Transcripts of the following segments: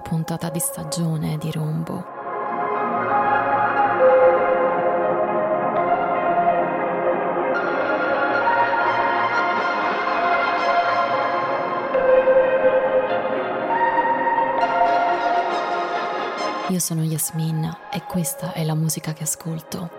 puntata di stagione di Rombo. Io sono Yasmin e questa è la musica che ascolto.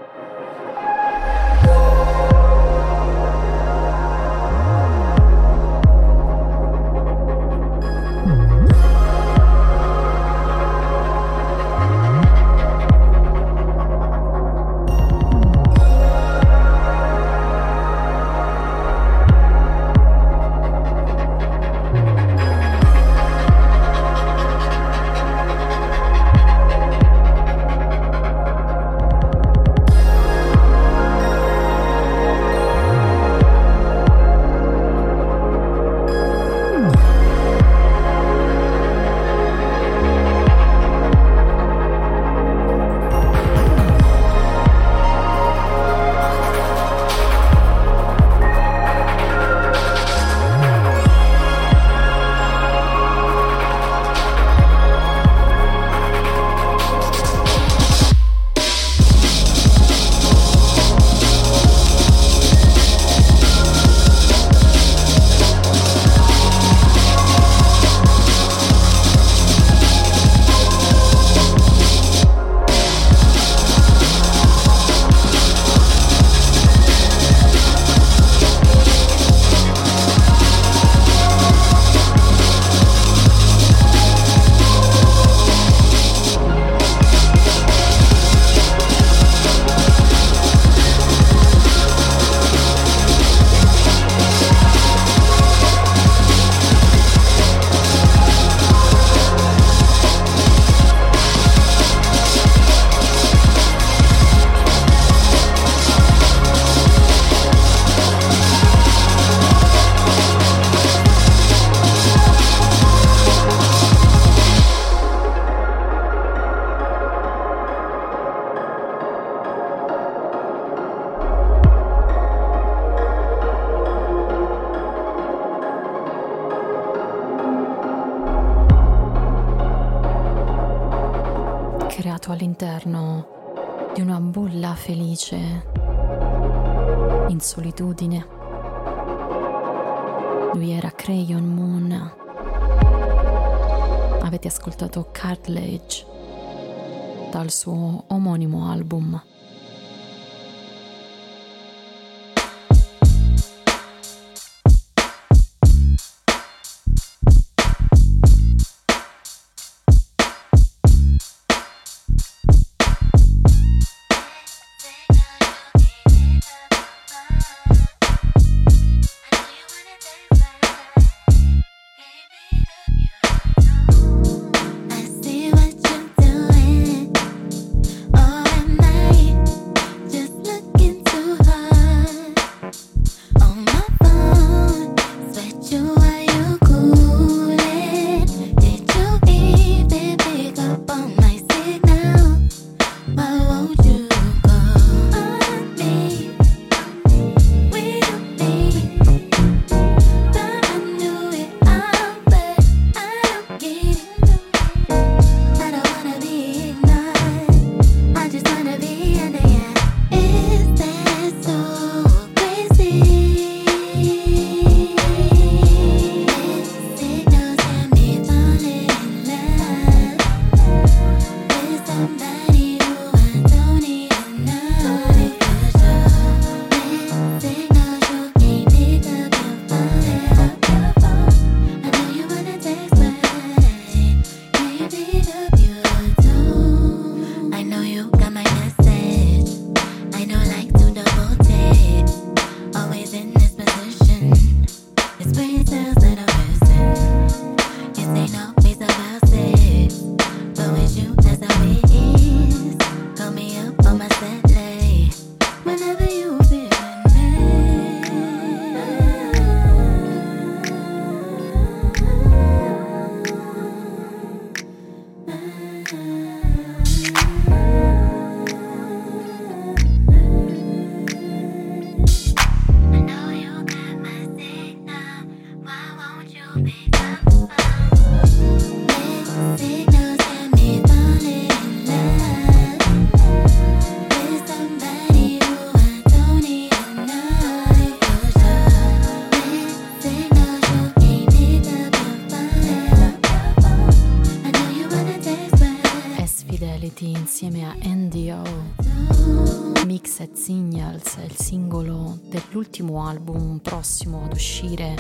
Dell'ultimo album prossimo ad uscire,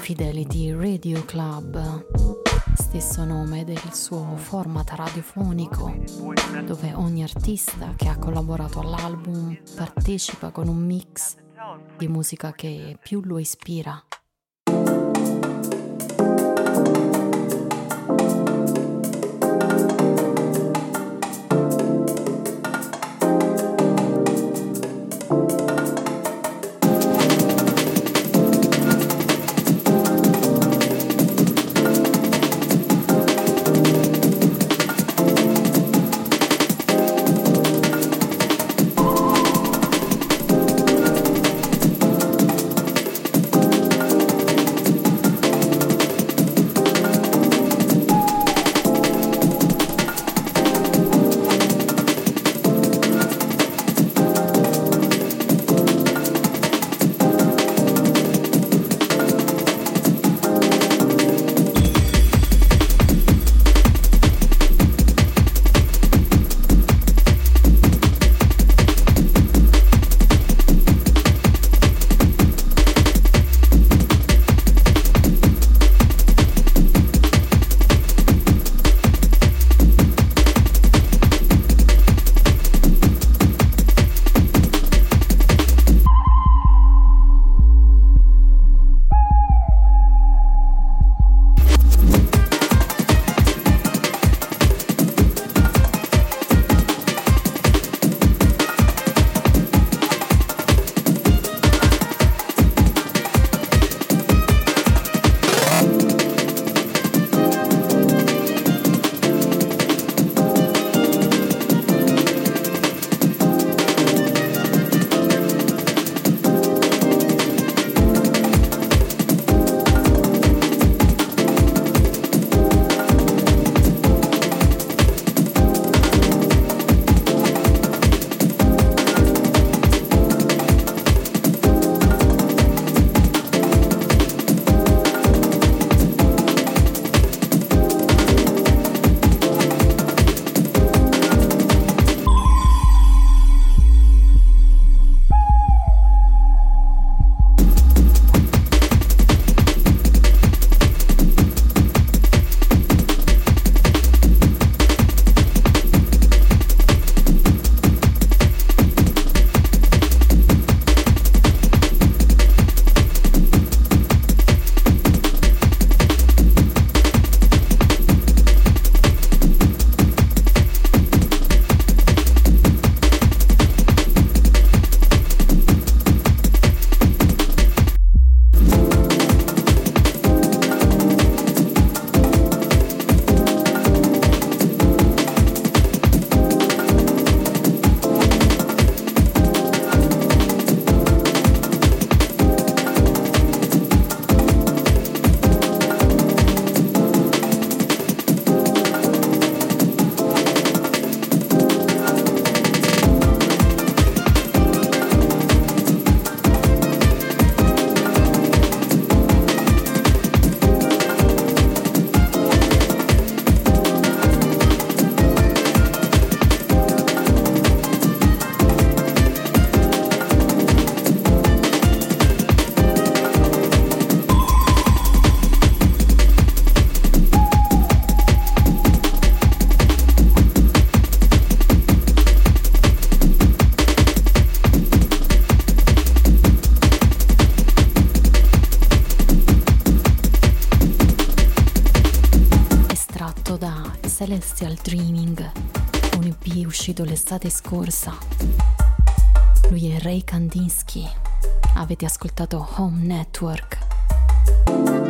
Fidelity Radio Club, stesso nome del suo format radiofonico, dove ogni artista che ha collaborato all'album partecipa con un mix di musica che più lo ispira. Uscito l'estate scorsa. Lui è Ray Kandinsky. Avete ascoltato Home Network.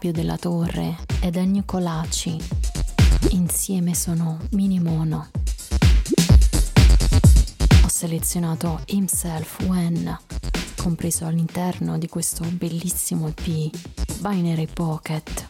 Fabio della Torre ed Ennio Colacci. Insieme sono Minimono. Ho selezionato Himself When, compreso all'interno di questo bellissimo EP Binary Pocket.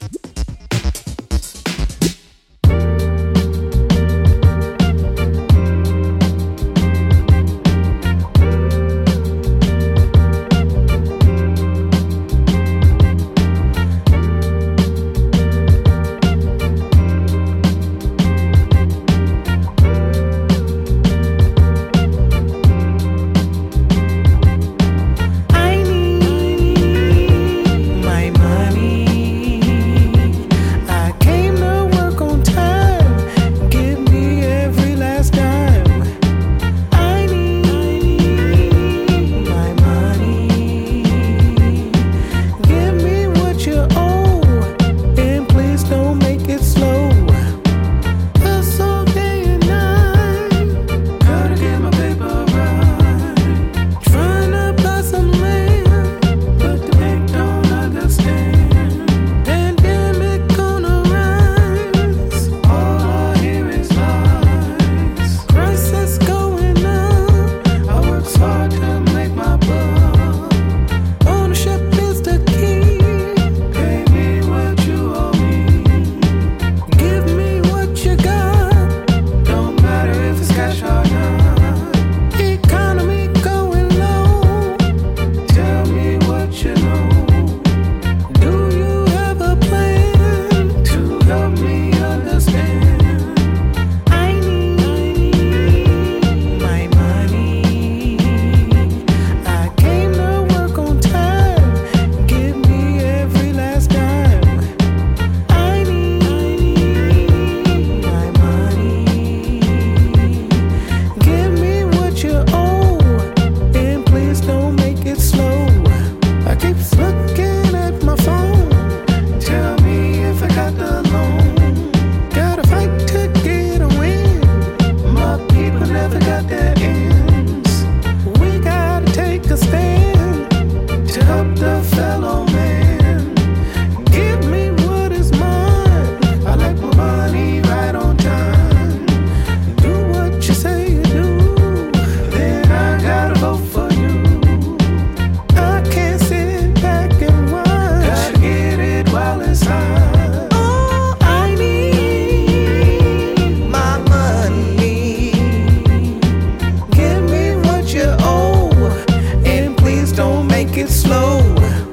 Oh.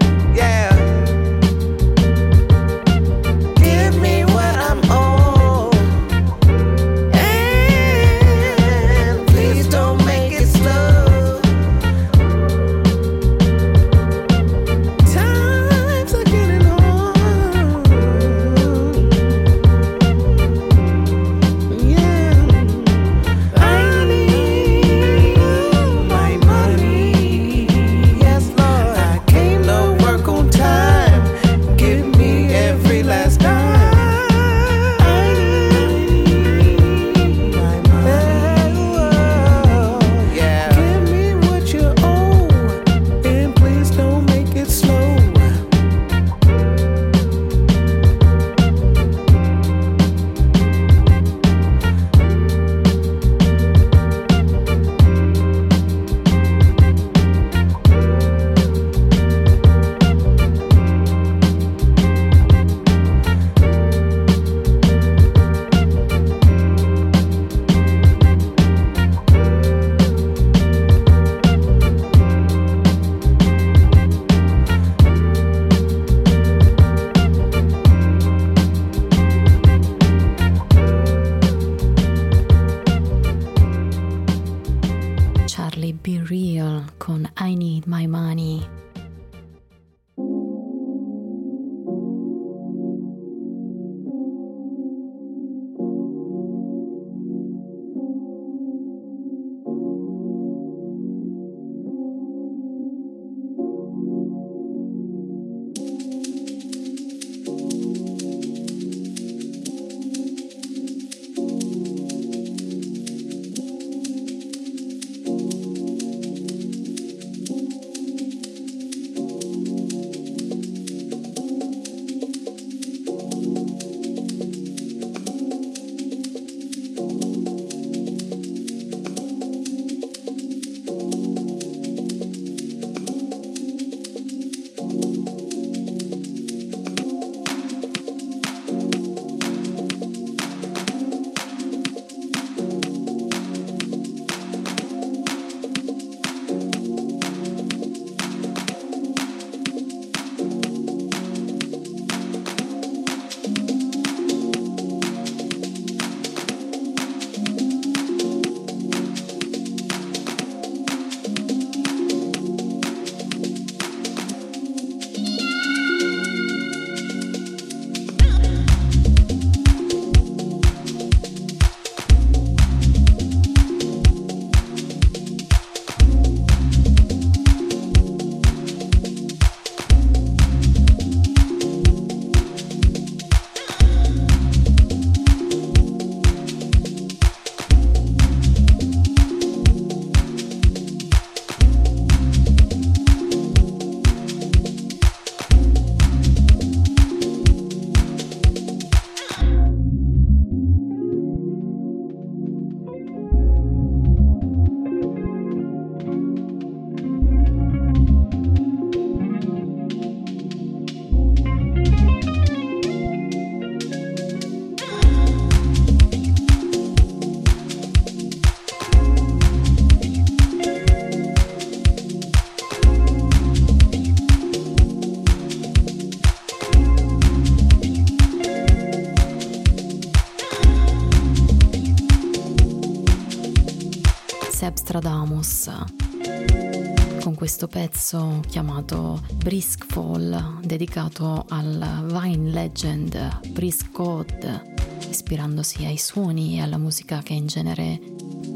Questo pezzo chiamato Brisk Fall dedicato al Vine Legend Brisk God ispirandosi ai suoni e alla musica che in genere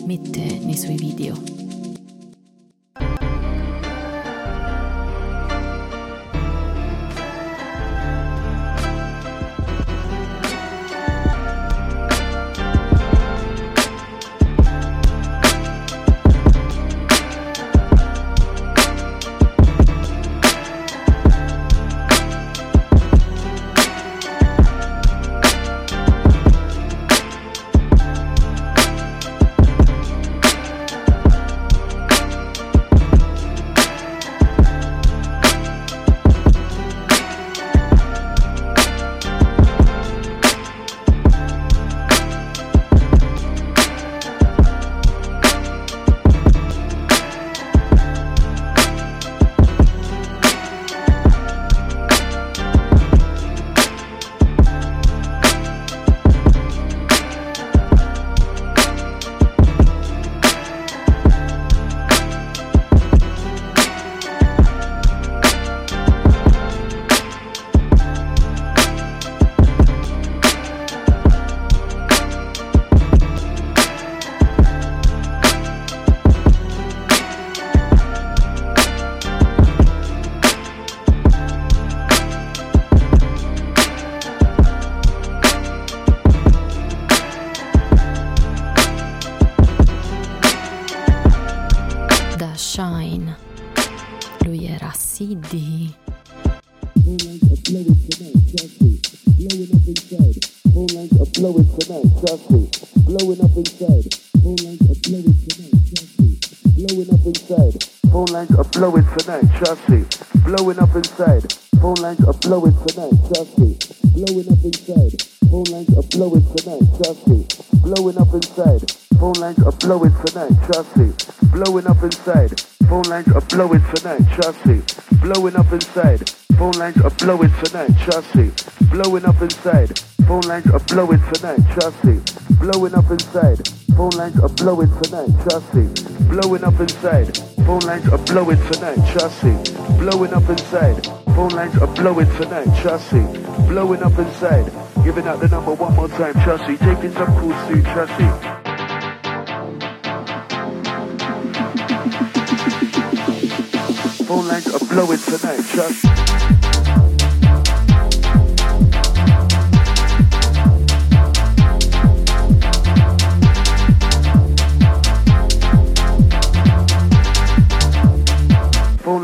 mette nei suoi video. trust me. Blowing up inside, phone lines are blowing tonight, trust me. Blowing up inside, phone lines are blowing tonight, trust me. Blowing up inside, phone lines are blowing tonight, trust me. Blowing up inside, phone lines are blowing tonight, trust me. Blowing up inside, phone lines are blowing tonight, trust me. Blowing up inside, giving out the number one more time, trust me. Taking some cool suit, trust me. phone lines are blowing tonight, Chuck.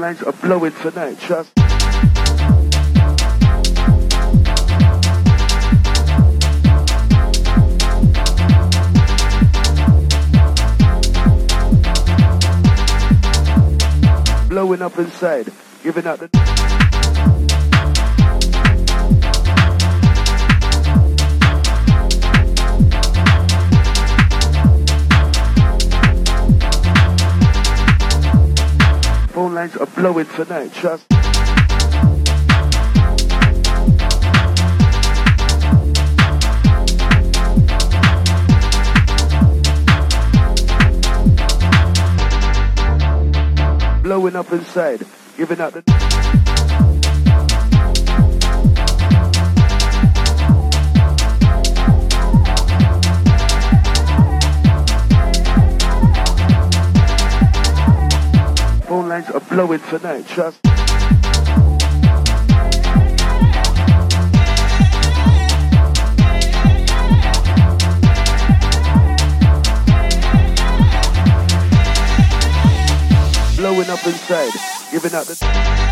lines are blowing tonight, trust going up inside, giving out the. Phone lines are blowing tonight, trust going up inside, giving out the. Phone lines are blowing tonight, trust blowing up inside, giving out the.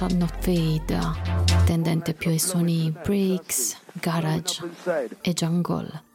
lasciando fade, tendente più ai suoni breaks, garage e jungle.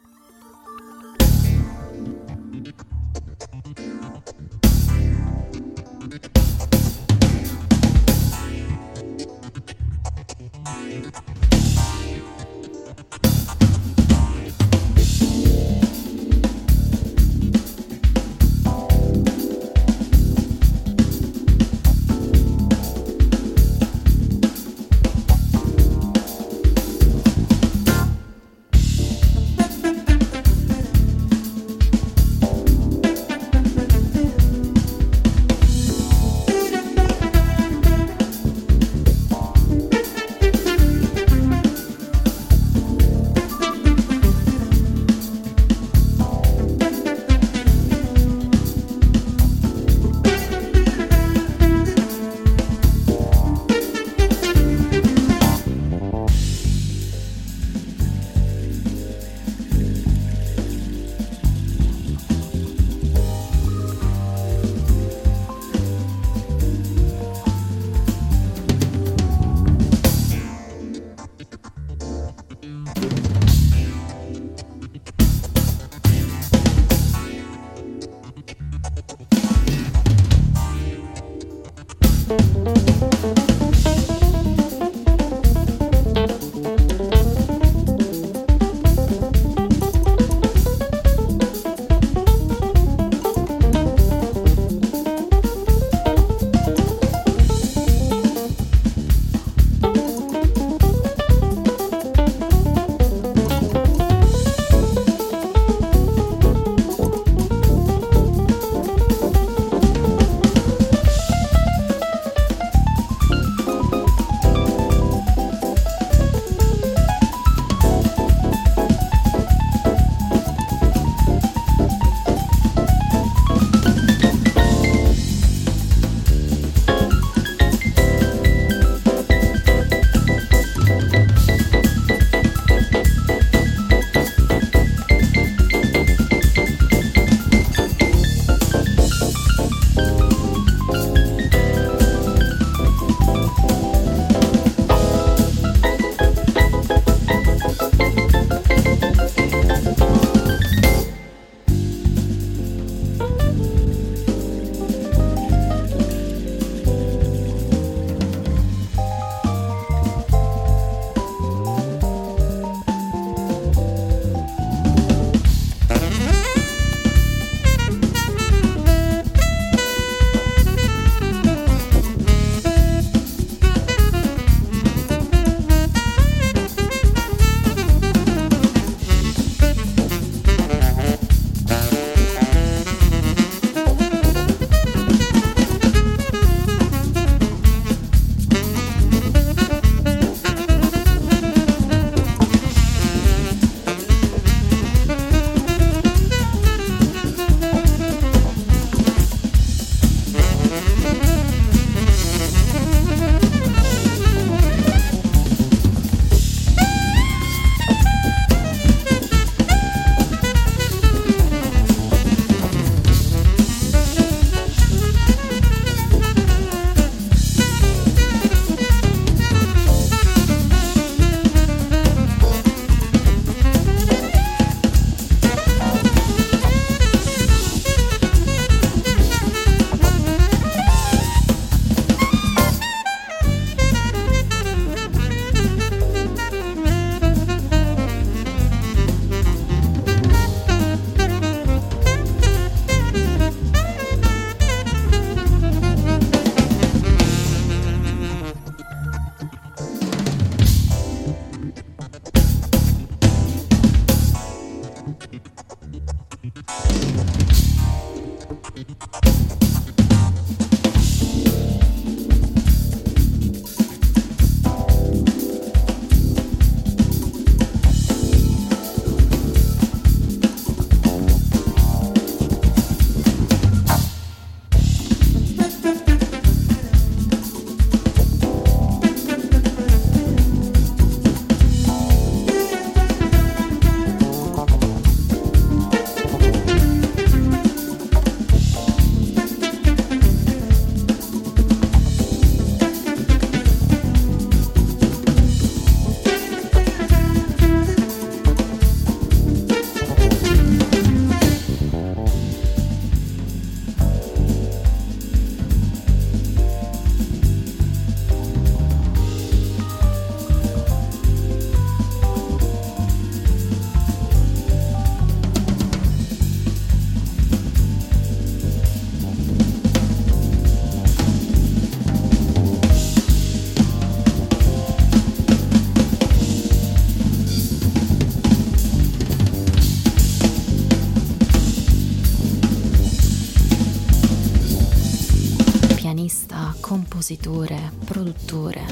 Compositore, produttore,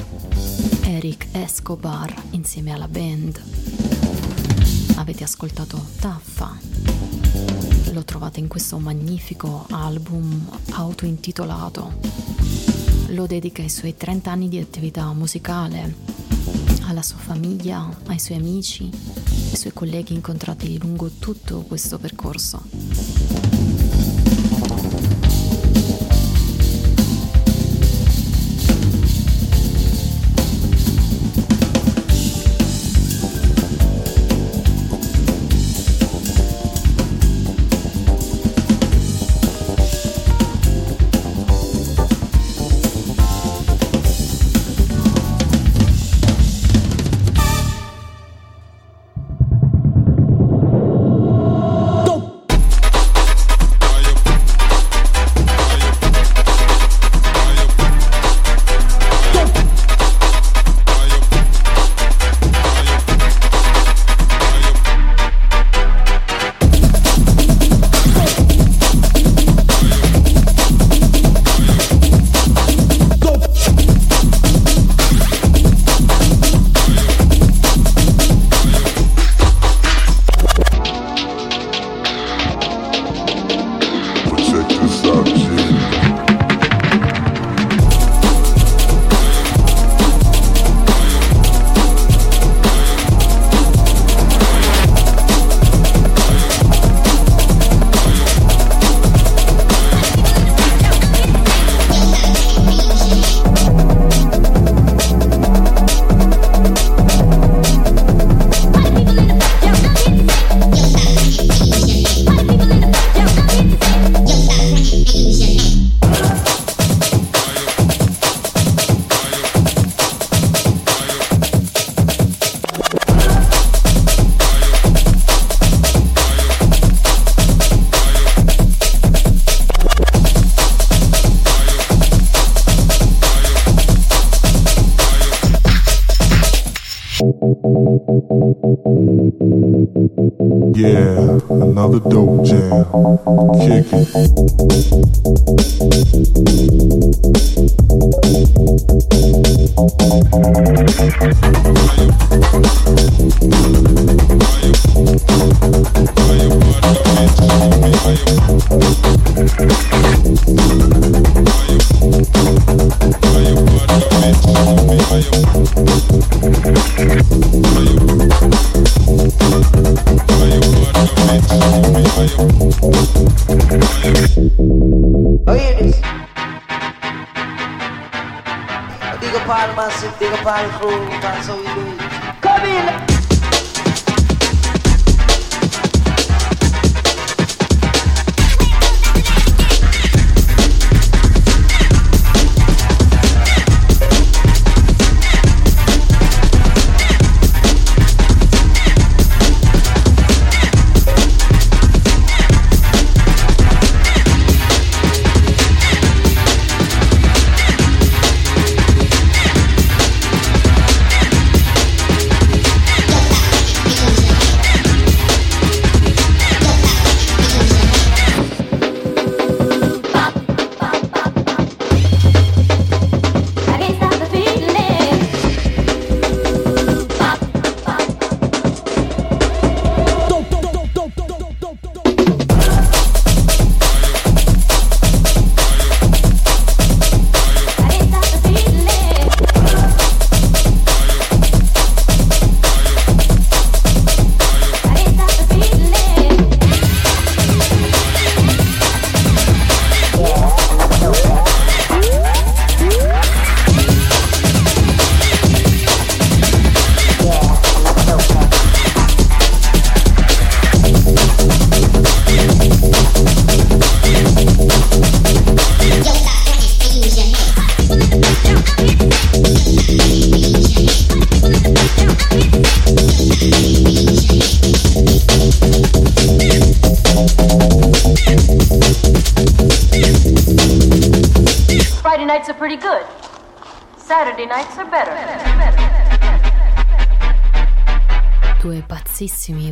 Eric Escobar insieme alla band. Avete ascoltato Taffa. Lo trovate in questo magnifico album autointitolato. Lo dedica ai suoi 30 anni di attività musicale, alla sua famiglia, ai suoi amici, ai suoi colleghi incontrati lungo tutto questo percorso.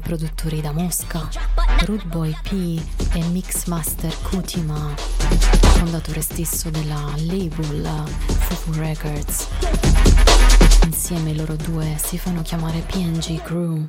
Produttori da Mosca, Rude Boy P e Mixmaster Kutima. fondatore stesso della label Fufu Records. Insieme loro due si fanno chiamare PNG Crew.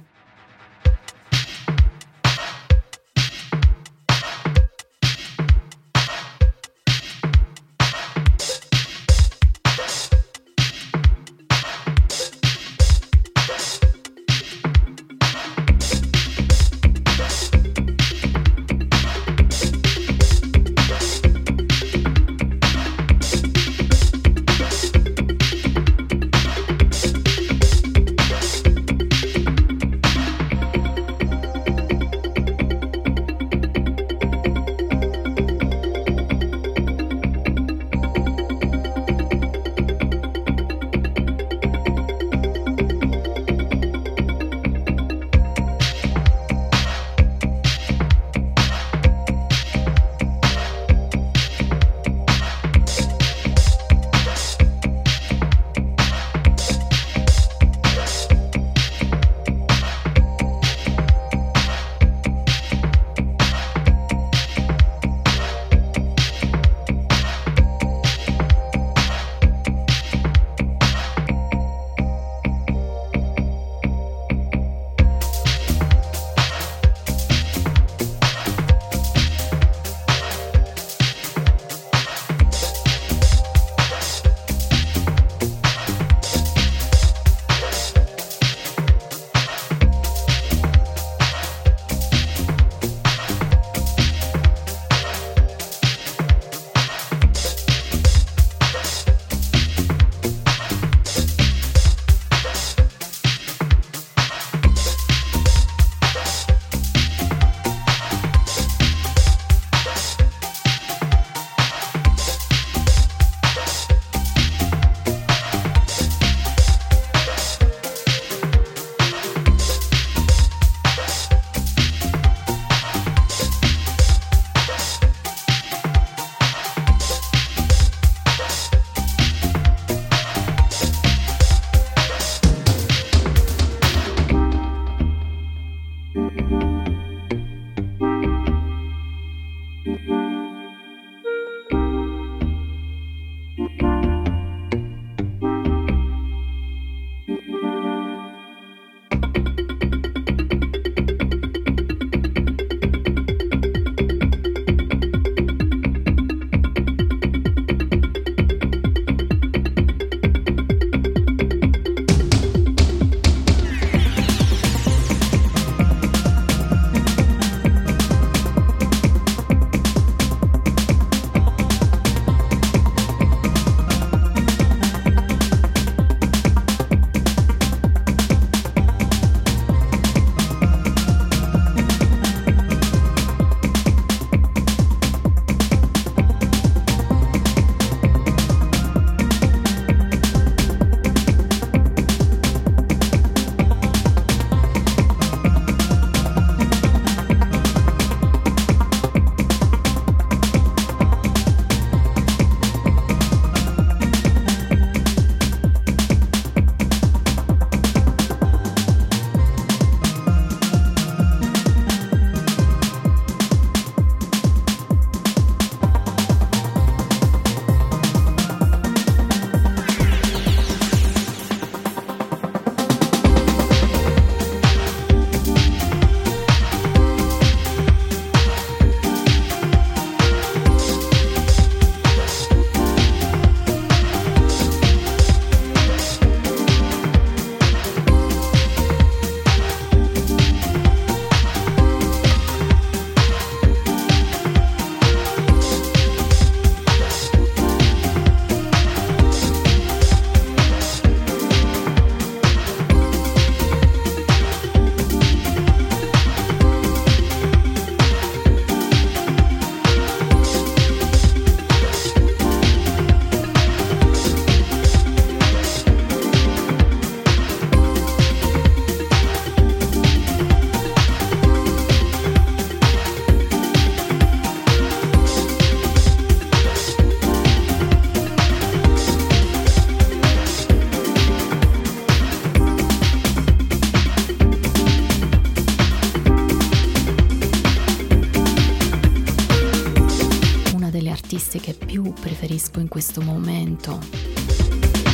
Questo momento,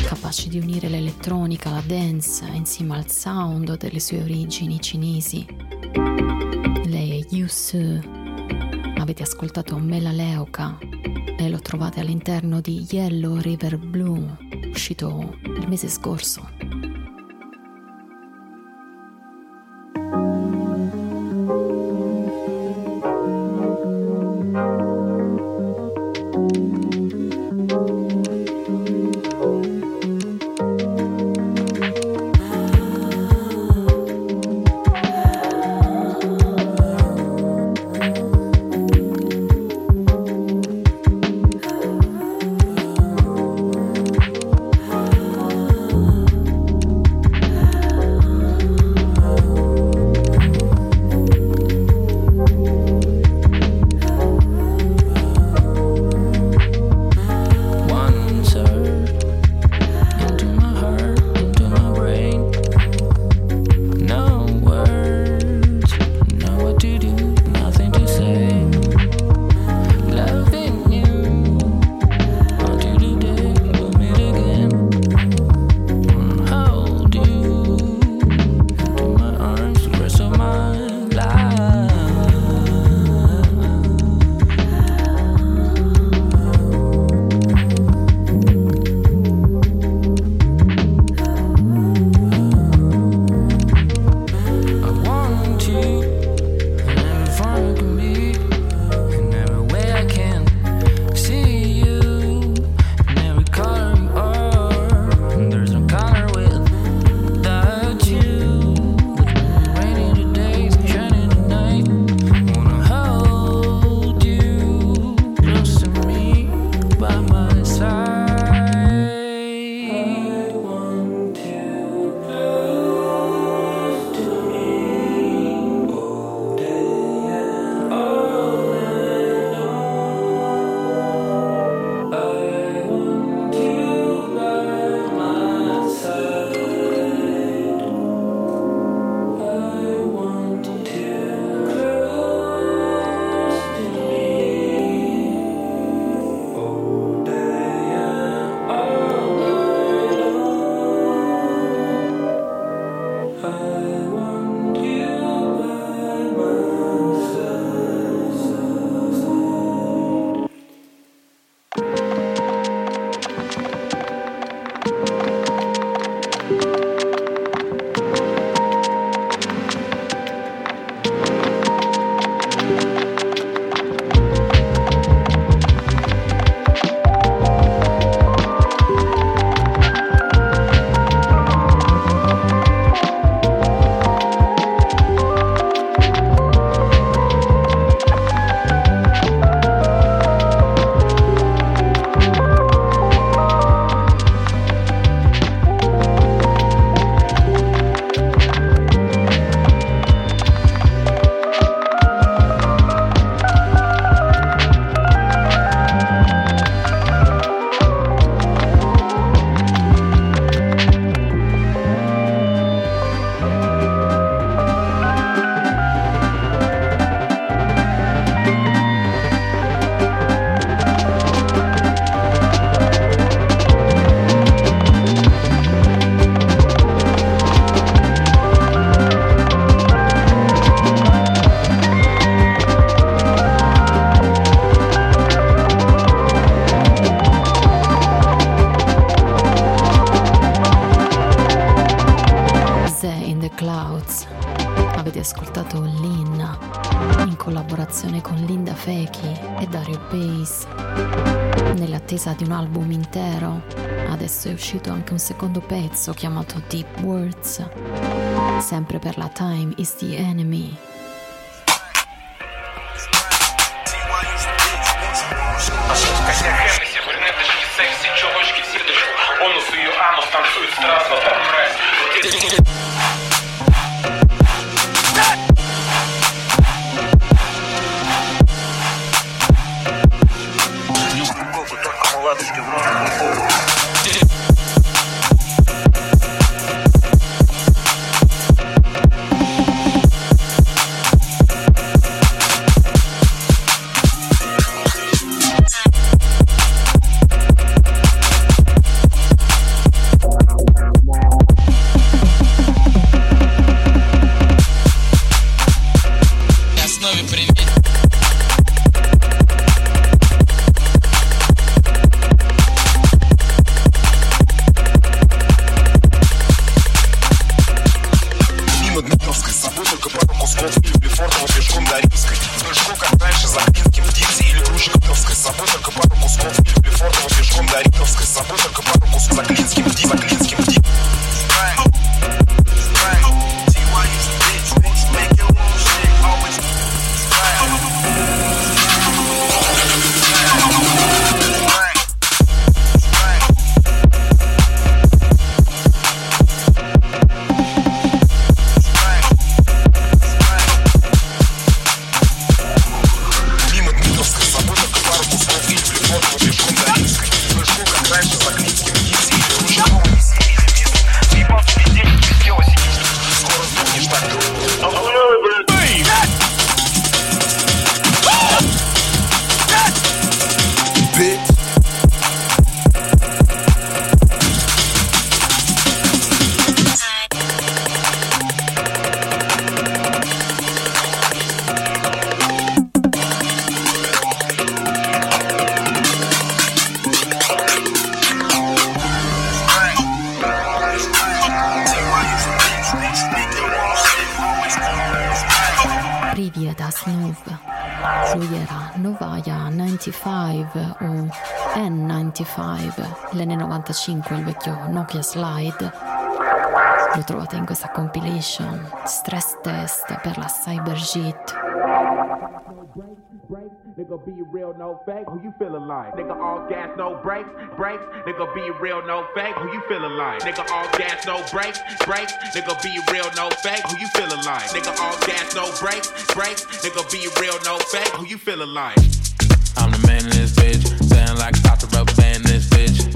capaci di unire l'elettronica alla dance insieme al sound delle sue origini cinesi. Lei è Yusu, avete ascoltato Mela Leuca e lo trovate all'interno di Yellow River Blue, uscito il mese scorso. Uscito anche un secondo pezzo chiamato Deep Words, sempre per la Time is the Enemy. l'N95, il vecchio Nokia Slide. Lo trovate in questa compilation, stress test per la Cyberjit. Nigga be real, no fake. Who you feeling like? Nigga all gas, no brakes, brakes. Nigga be real, no fake. Who you feeling like? Nigga all gas, no brakes, brakes. Nigga be real, no fake. Who you feeling like? Nigga all gas, no brakes, brakes. Nigga be real, no fake. Who you feeling like? I'm the man in this bitch, sound like Dr. Rubber Band in this bitch.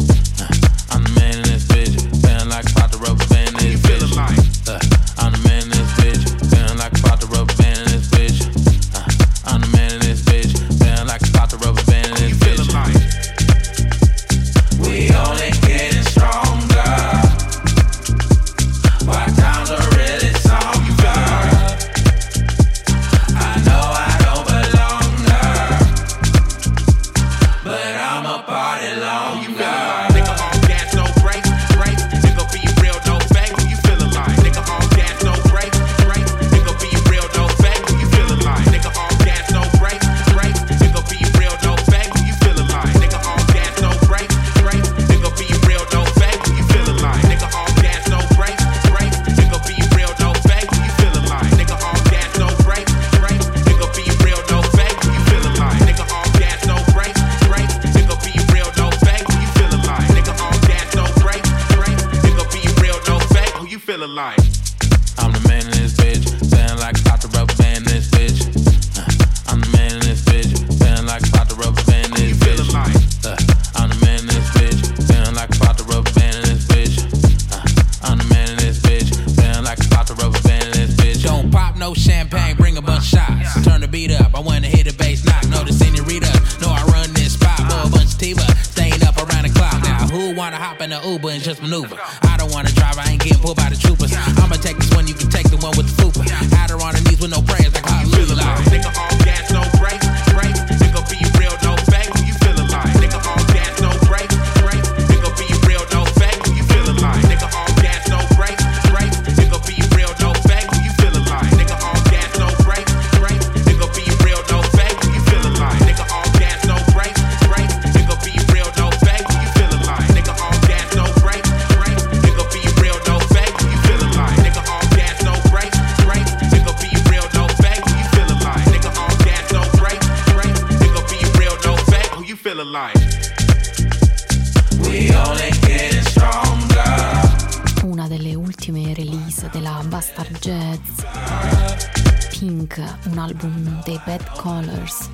Pink, un album dei Bad Colors.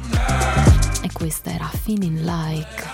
E questa era Feeling Like.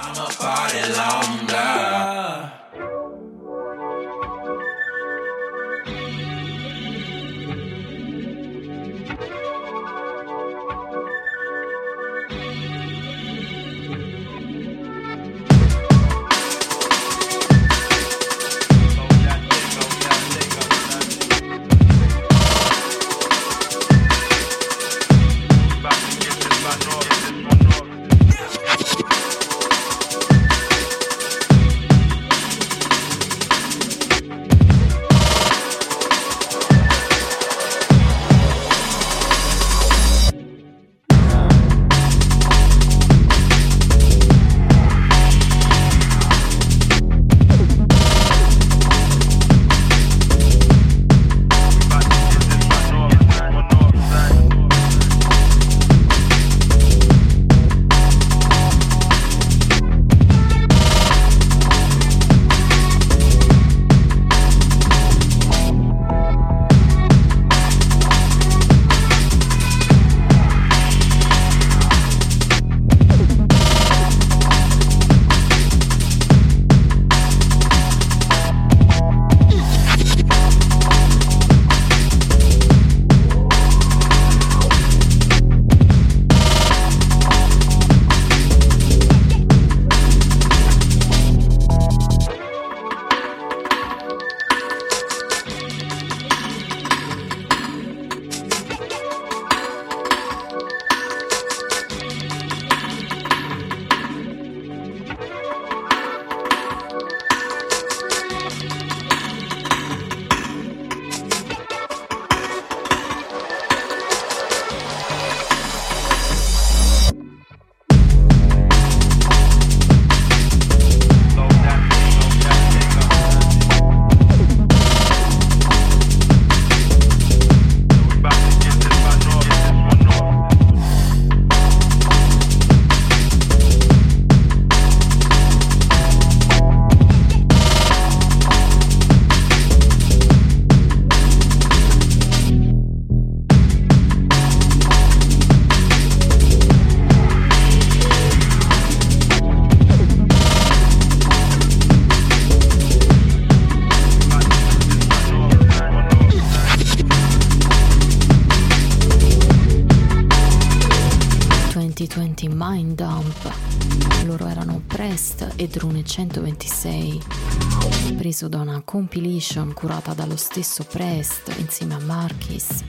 Compilation curata dallo stesso Prest insieme a Marquis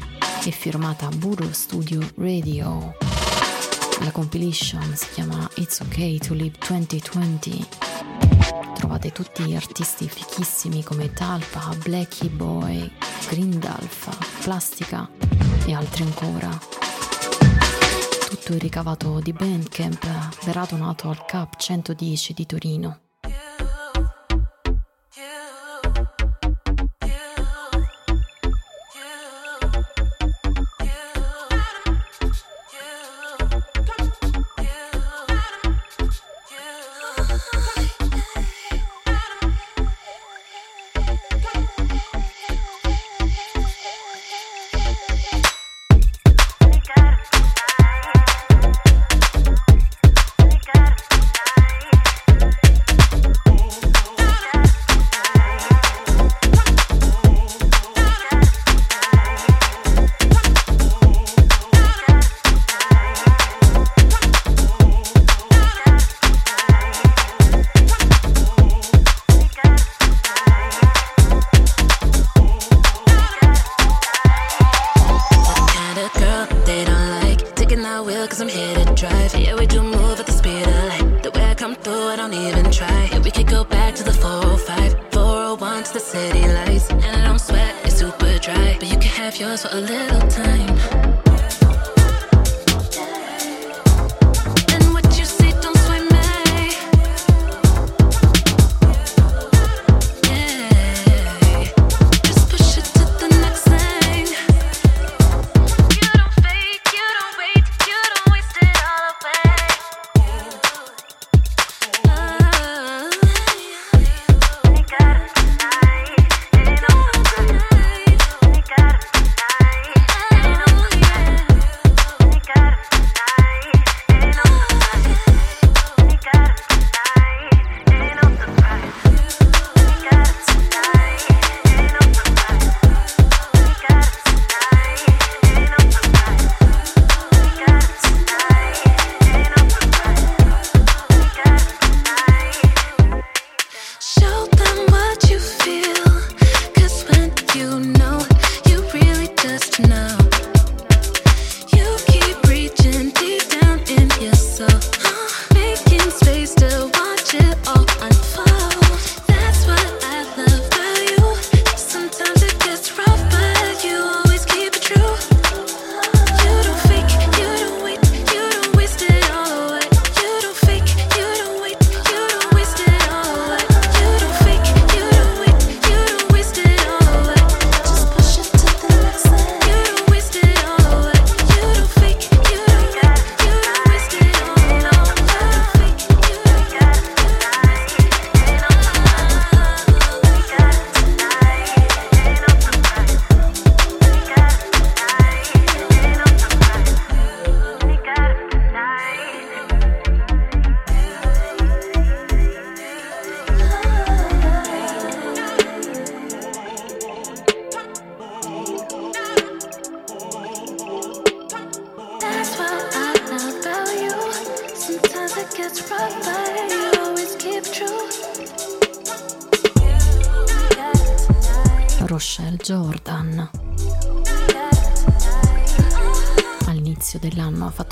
e firmata Buro Studio Radio. La compilation si chiama It's Okay to Live 2020. Trovate tutti gli artisti fichissimi come Talpa, Blackie Boy, Grindalf, Plastica e altri ancora tutto il ricavato di Bandcamp verrà donato al CAP 110 di Torino.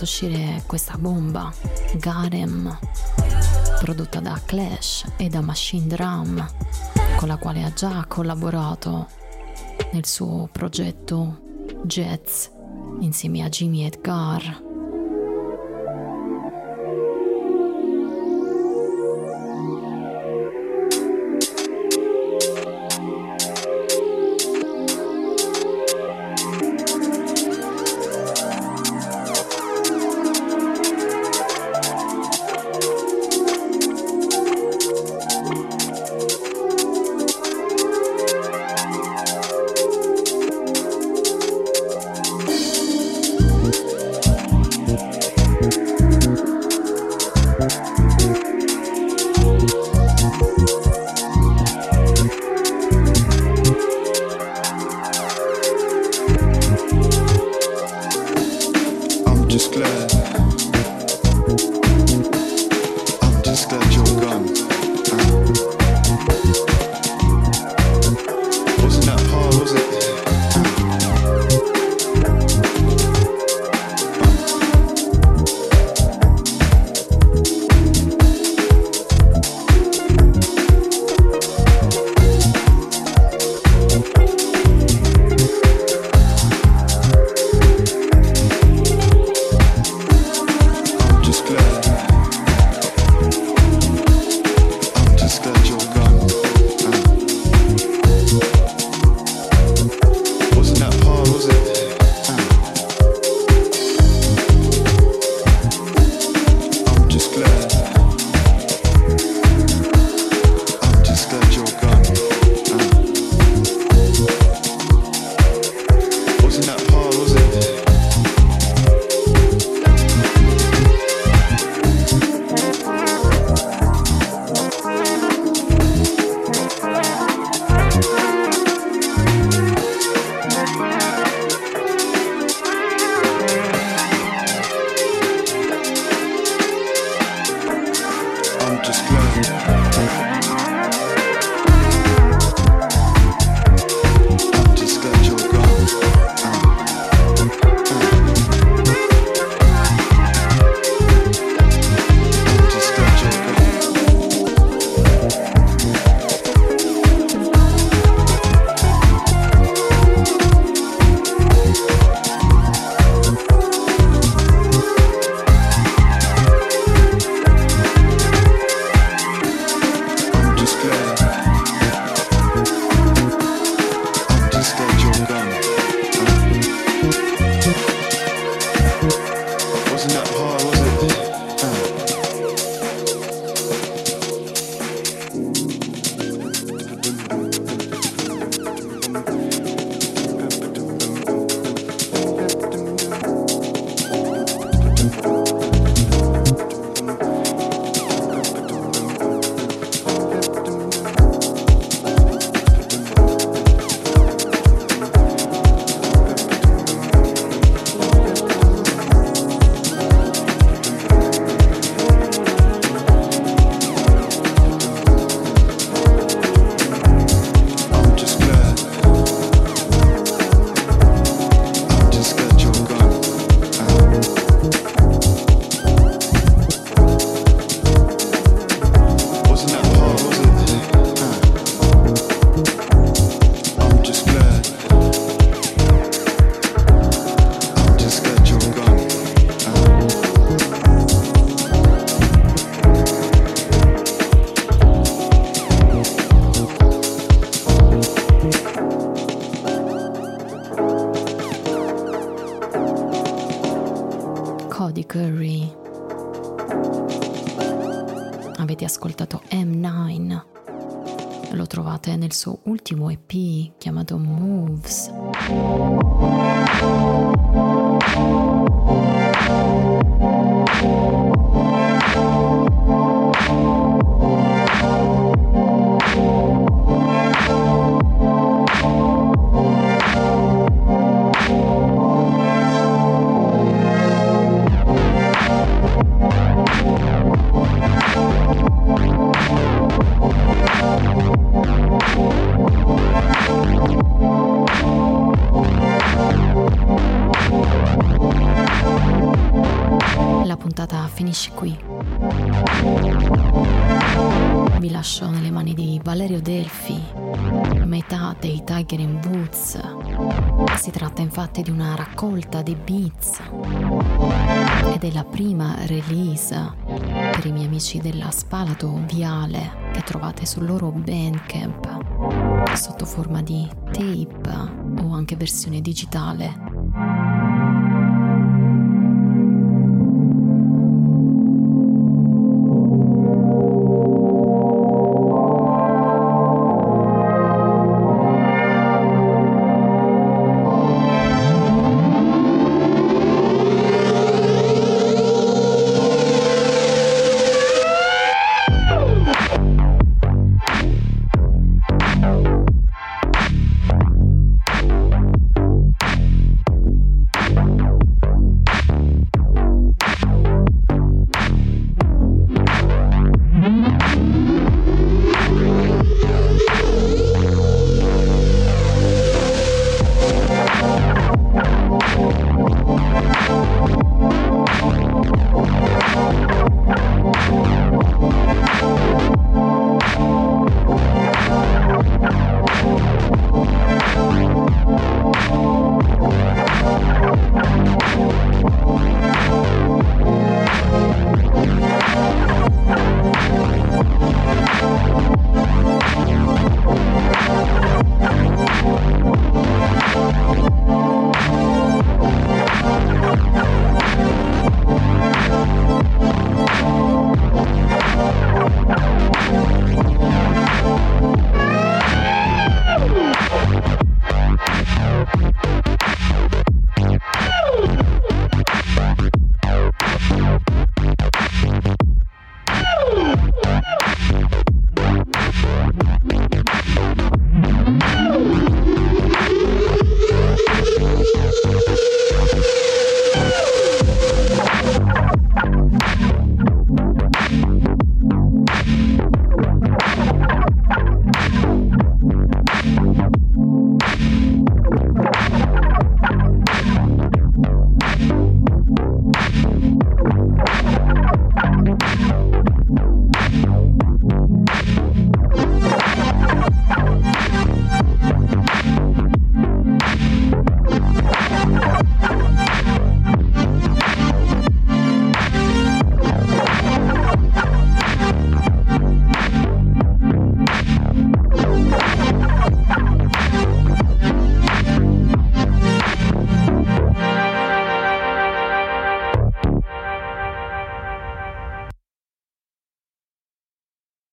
Uscire questa bomba, Garem, prodotta da Clash e da Machine Drum, con la quale ha già collaborato nel suo progetto Jets insieme a Jimmy Edgar. Yeah. suo ultimo EP parole che trovate sul loro Bandcamp sotto forma di tape o anche versione digitale.